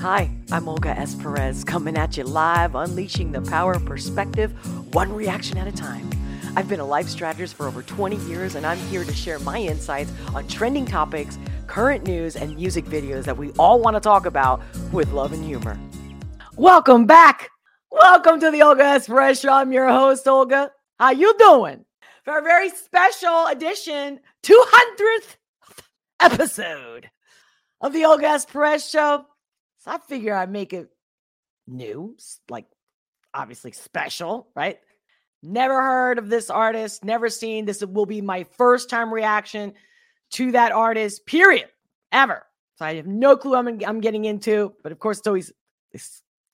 Hi, I'm Olga S. Perez, coming at you live, unleashing the power of perspective, one reaction at a time. I've been a life strategist for over 20 years, and I'm here to share my insights on trending topics, current news, and music videos that we all want to talk about with love and humor. Welcome back. Welcome to the Olga S. Perez Show. I'm your host, Olga. How you doing? For a very special edition, 200th episode of the Olga S. Perez Show. So I figure I'd make it new, like obviously special, right? Never heard of this artist, never seen. This will be my first time reaction to that artist, period, ever. So I have no clue I'm, I'm getting into, but of course, it's always,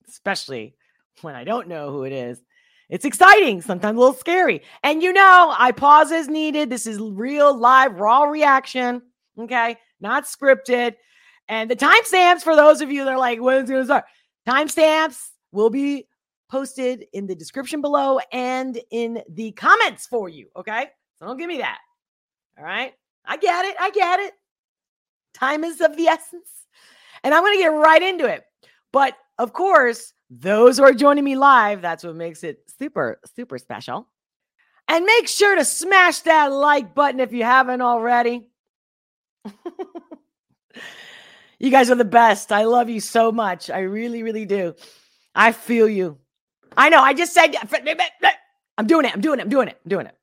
especially when I don't know who it is, it's exciting, sometimes a little scary. And you know, I pause as needed. This is real, live, raw reaction. Okay, not scripted. And the timestamps for those of you that are like, when's it going to start? Timestamps will be posted in the description below and in the comments for you. Okay. So don't give me that. All right. I get it. I get it. Time is of the essence. And I'm going to get right into it. But of course, those who are joining me live, that's what makes it super, super special. And make sure to smash that like button if you haven't already. you guys are the best. I love you so much. I really, really do. I feel you. I know. I just said, I'm doing it. I'm doing it. I'm doing it. I'm doing it.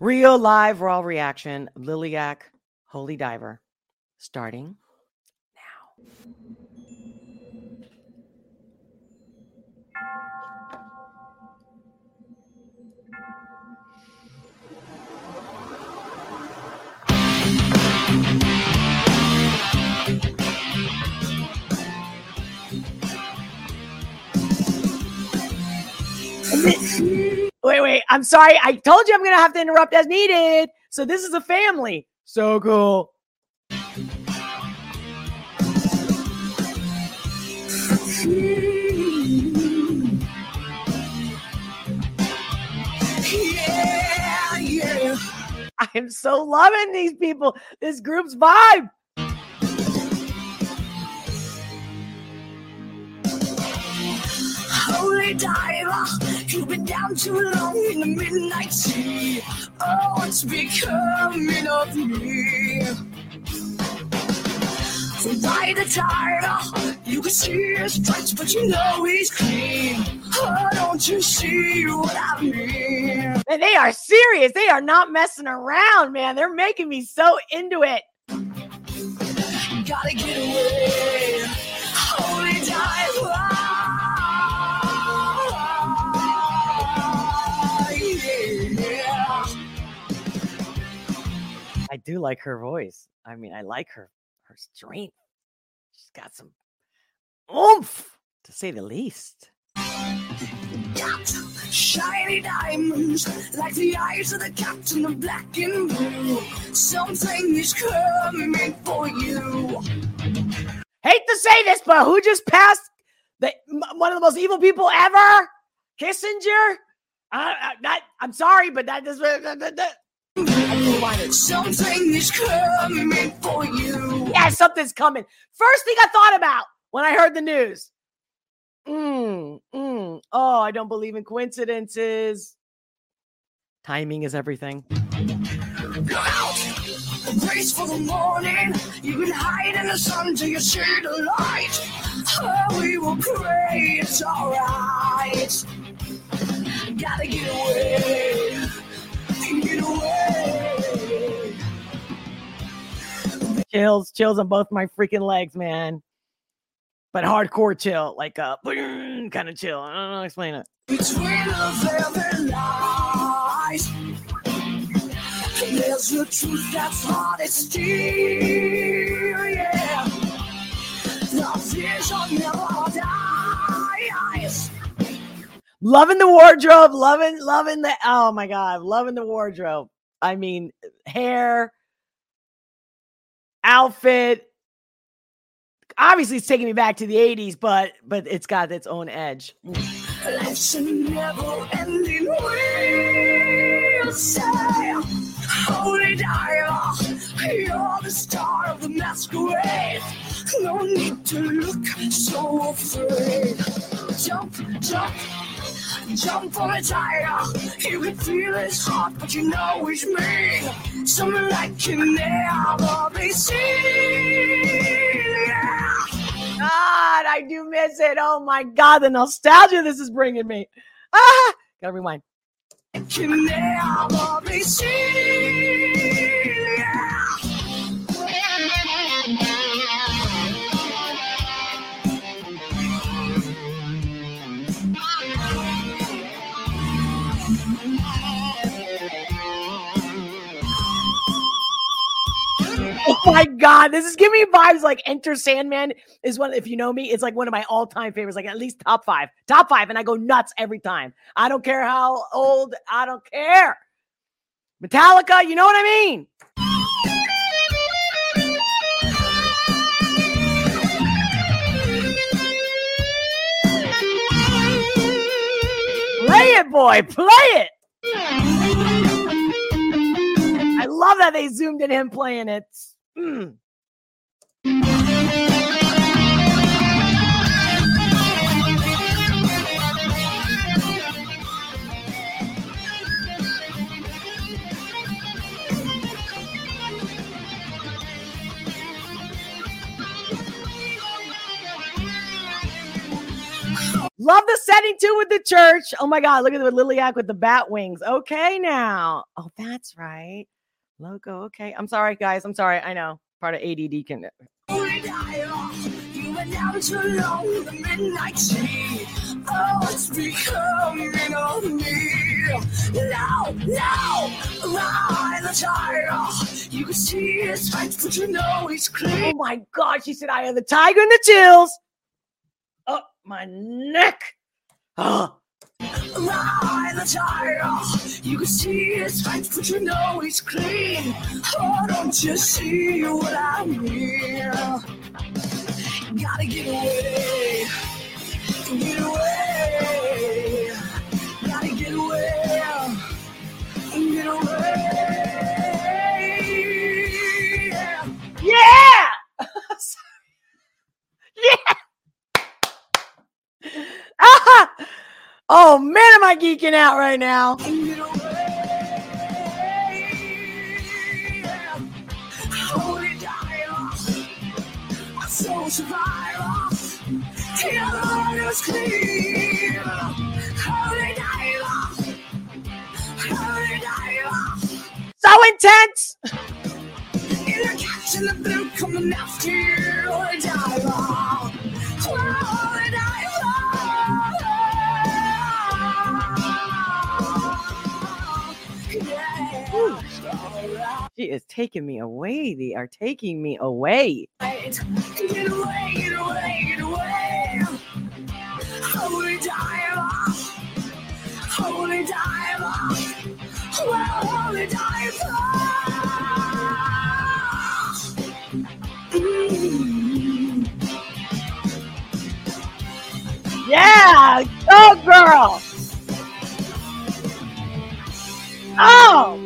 Real live raw reaction. Liliac, Holy Diver, starting wait, wait. I'm sorry. I told you I'm going to have to interrupt as needed. So this is a family. So cool. Yeah, yeah. I'm so loving these people. This group's vibe. Holy diver, you've been down too long in the midnight sea. Oh, it's becoming of me. So by the diver, you can see his stripes, but you know he's clean. Oh, don't you see what I mean? And they are serious. They are not messing around, man. They're making me so into it. Gotta get away. Do like her voice. I mean, I like her her strength. She's got some oomph, to say the least. Got shiny diamonds like the eyes of the captain of black and blue. Something is coming for you. Hate to say this, but who just passed the one of the most evil people ever? Kissinger. Uh, that, I'm sorry, but that is. Something is coming for you. Yeah, something's coming. First thing I thought about when I heard the news. Mm, mm, oh, I don't believe in coincidences. Timing is everything. Go out, brace for the morning. You can hide in the sun till you see the light. Oh, we will pray it's alright. Gotta get away. Chills, chills on both my freaking legs, man. But hardcore chill, like a kind of chill. I don't know how to explain it. Between the lies, there's a truth that's hard to steal. Yeah, the vision never dies. Loving the wardrobe, loving, loving the oh my god, loving the wardrobe. I mean, hair, outfit. Obviously, it's taking me back to the 80s, but but it's got its own edge. Life's a never ending. Holy dial, you're the star of the masquerade. No need to look so afraid. Jump, jump, jump on a tire. You can feel his heart, but you know he's mean. Something like you never be seen. Yeah. God, I do miss it. Oh my God, the nostalgia this is bringing me. Ah, gotta rewind. Can never be seen. My God, this is giving me vibes like Enter Sandman is one. If you know me, it's like one of my all time favorites, like at least top five, top five, and I go nuts every time. I don't care how old, I don't care. Metallica, you know what I mean? Play it, boy, play it. I love that they zoomed in him playing it. Mm. Love the setting too with the church. Oh my God, look at the Liliac with the bat wings. Okay, now. Oh, that's right. Logo. Okay. I'm sorry, guys. I'm sorry. I know. Part of ADD can. Oh, it's becoming of me. Now, now, ride the tire. You can see his fight, but you know he's Oh my God. She said, I have the tiger and the chills. Up my neck. Oh, Ride the tire. You can see his fight, but you know he's clean. Oh, don't you see what I mean? Gotta get away. Get away. Oh man, am I geeking out right now? Get away. She is taking me away. They are taking me away. Get away, get away, get away. Holy diver. Holy diver. Well, holy diver. Yeah, go girl. Oh,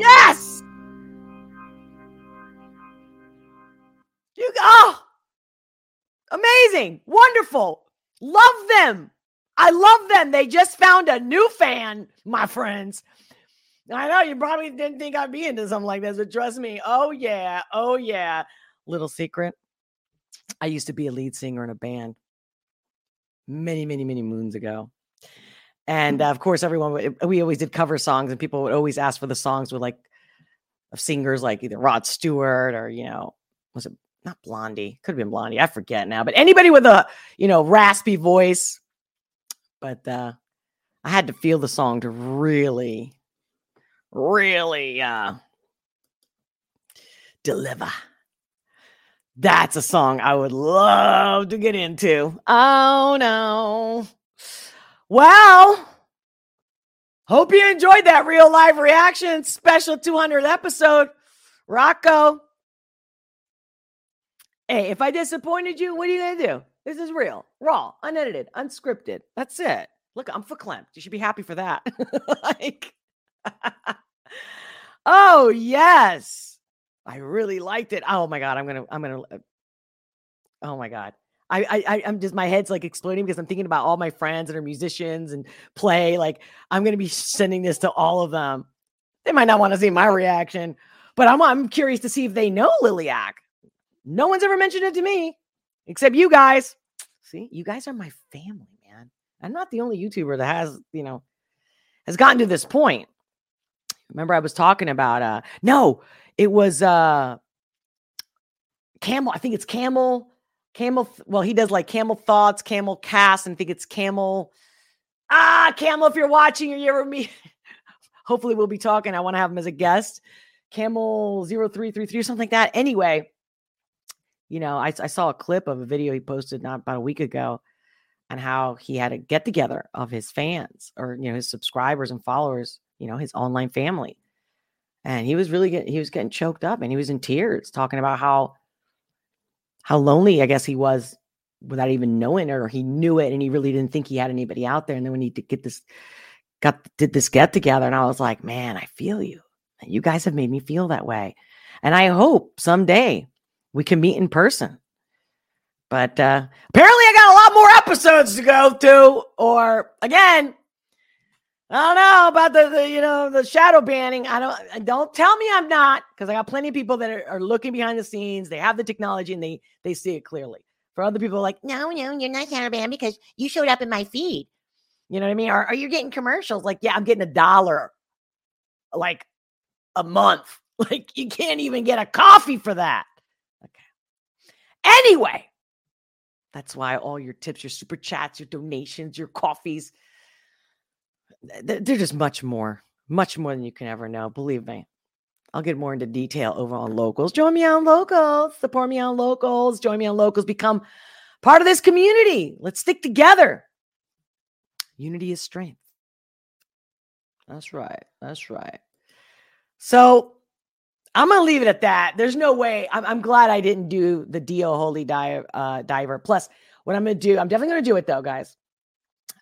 yes. You oh, amazing, wonderful. Love them. I love them. They just found a new fan, my friends. I know you probably didn't think I'd be into something like this, but trust me. Oh yeah, oh yeah. Little secret. I used to be a lead singer in a band many, many, many moons ago. And uh, of course, everyone, would- we always did cover songs, and people would always ask for the songs with like of singers like either Rod Stewart or, you know, was it not Blondie? Could have been Blondie. I forget now, but anybody with a, you know, raspy voice. But uh, I had to feel the song to really, really uh, deliver. That's a song I would love to get into. Oh no. Well, hope you enjoyed that real live reaction special 200th episode. Rocco. Hey, if I disappointed you, what are you going to do? This is real, raw, unedited, unscripted. That's it. Look, I'm verklempt. You should be happy for that. like, oh, yes. I really liked it. Oh my god, I'm gonna, I'm gonna. uh, Oh my god. I, I I'm just my head's like exploding because I'm thinking about all my friends that are musicians and play. Like I'm gonna be sending this to all of them. They might not want to see my reaction, but I'm I'm curious to see if they know Liliac. No one's ever mentioned it to me, except you guys. See, you guys are my family, man. I'm not the only YouTuber that has, you know, has gotten to this point. Remember, I was talking about uh no, it was uh Camel. I think it's Camel. Camel. Well, he does like Camel Thoughts, Camel Cast, and think it's Camel. Ah, Camel, if you're watching or you ever meet, hopefully we'll be talking. I want to have him as a guest. Camel 0333 or something like that. Anyway, you know, I, I saw a clip of a video he posted not about a week ago and how he had a get together of his fans or, you know, his subscribers and followers, you know, his online family. And he was really getting, he was getting choked up and he was in tears talking about how how lonely I guess he was without even knowing it, or he knew it and he really didn't think he had anybody out there. And then when he did get this, got did this get together, and I was like, man, I feel you. You guys have made me feel that way, and I hope someday we can meet in person. But uh, apparently, I got a lot more episodes to go to, or again, I don't know about the, the, you know the shadow banning. I don't don't tell me I'm not because I got plenty of people that are, are, looking behind the scenes. They have the technology and they they see it clearly. For other people, like no, no, you're not shadow banned because you showed up in my feed. You know what I mean? Or are you getting commercials? Like yeah, I'm getting a dollar, like a month. Like you can't even get a coffee for that. Okay. Anyway, that's why all your tips, your super chats, your donations, your coffees they're just much more, much more than you can ever know. Believe me. I'll get more into detail over on locals. Join me on locals. Support me on locals. Join me on locals. Become part of this community. Let's stick together. Unity is strength. That's right. That's right. So I'm gonna leave it at that. There's no way. I'm, I'm glad I didn't do the Dio Holy dive, uh, Diver. Plus, what I'm gonna do, I'm definitely gonna do it though, guys.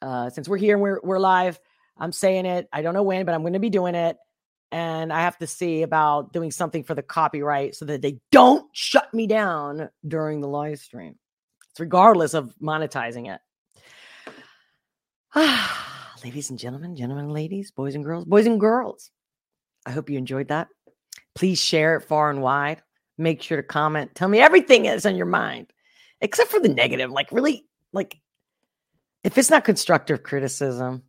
Uh, since we're here and we're we're live, I'm saying it. I don't know when, but I'm going to be doing it. And I have to see about doing something for the copyright so that they don't shut me down during the live stream. It's regardless of monetizing it. Ah, ladies and gentlemen, gentlemen, ladies, boys and girls, boys and girls. I hope you enjoyed that. Please share it far and wide. Make sure to comment. Tell me everything that's on your mind, except for the negative. Like, really, like, if it's not constructive criticism,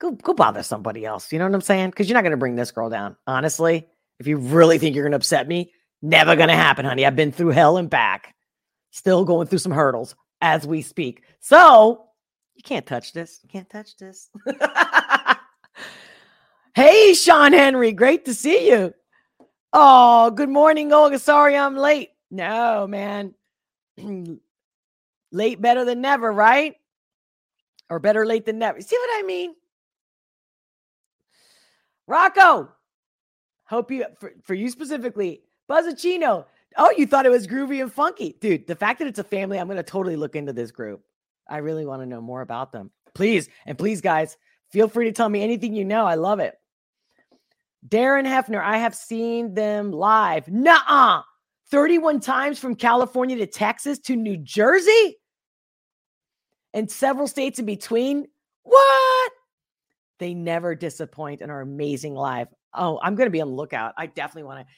go go bother somebody else. You know what I'm saying? Because you're not going to bring this girl down. Honestly, if you really think you're going to upset me, never going to happen, honey. I've been through hell and back, still going through some hurdles as we speak. So you can't touch this. You can't touch this. hey, Sean Henry, great to see you. Oh, good morning, Olga. Sorry I'm late. No, man. late better than never, right? Or better late than never. See what I mean? Rocco, hope you for, for you specifically, Buzzacino. Oh, you thought it was groovy and funky, dude. The fact that it's a family, I'm going to totally look into this group. I really want to know more about them. Please and please, guys, feel free to tell me anything you know. I love it. Darren Hefner, I have seen them live. Nuh 31 times from California to Texas to New Jersey and several states in between. What? They never disappoint and are amazing live. Oh, I'm going to be on the lookout. I definitely want to.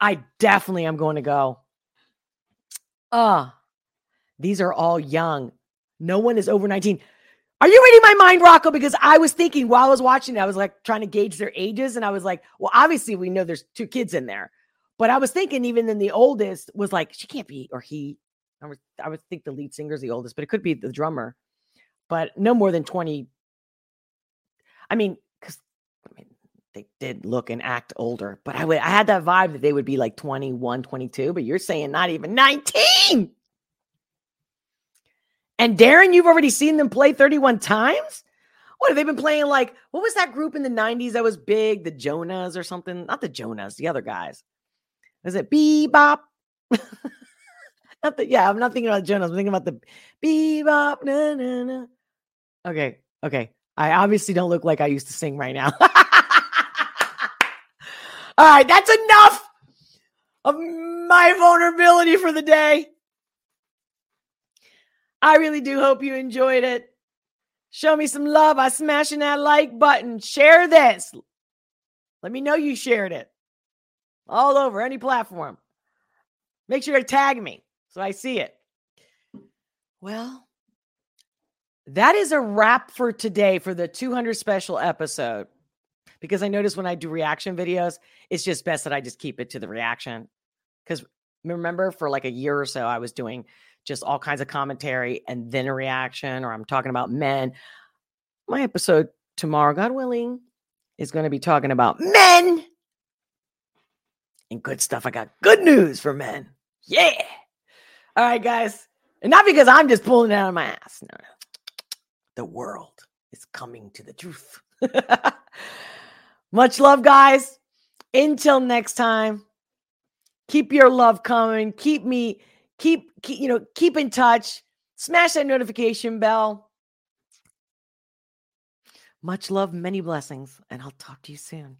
I definitely am going to go. Ah, uh, these are all young. No one is over 19. Are you reading my mind, Rocco? Because I was thinking while I was watching, I was like trying to gauge their ages, and I was like, well, obviously we know there's two kids in there, but I was thinking even then the oldest was like she can't be, or he. I would, I would think the lead singer is the oldest, but it could be the drummer, but no more than 20 I mean, because I mean, they did look and act older, but I would I had that vibe that they would be like 21, 22, but you're saying not even 19. And Darren, you've already seen them play 31 times? What have they been playing like? What was that group in the 90s that was big? The Jonas or something? Not the Jonas, the other guys. Is it bebop? not the, yeah, I'm not thinking about Jonas. I'm thinking about the bebop. Na, na, na. Okay, okay. I obviously don't look like I used to sing right now. All right, that's enough of my vulnerability for the day. I really do hope you enjoyed it. Show me some love by smashing that like button. Share this. Let me know you shared it all over any platform. Make sure to tag me so I see it. Well, that is a wrap for today for the 200 special episode. Because I notice when I do reaction videos, it's just best that I just keep it to the reaction. Because remember, for like a year or so, I was doing just all kinds of commentary and then a reaction, or I'm talking about men. My episode tomorrow, God willing, is going to be talking about men and good stuff. I got good news for men. Yeah. All right, guys. And not because I'm just pulling it out of my ass. No, no. The world is coming to the truth. Much love, guys. Until next time, keep your love coming. Keep me, keep, keep, you know, keep in touch. Smash that notification bell. Much love, many blessings, and I'll talk to you soon.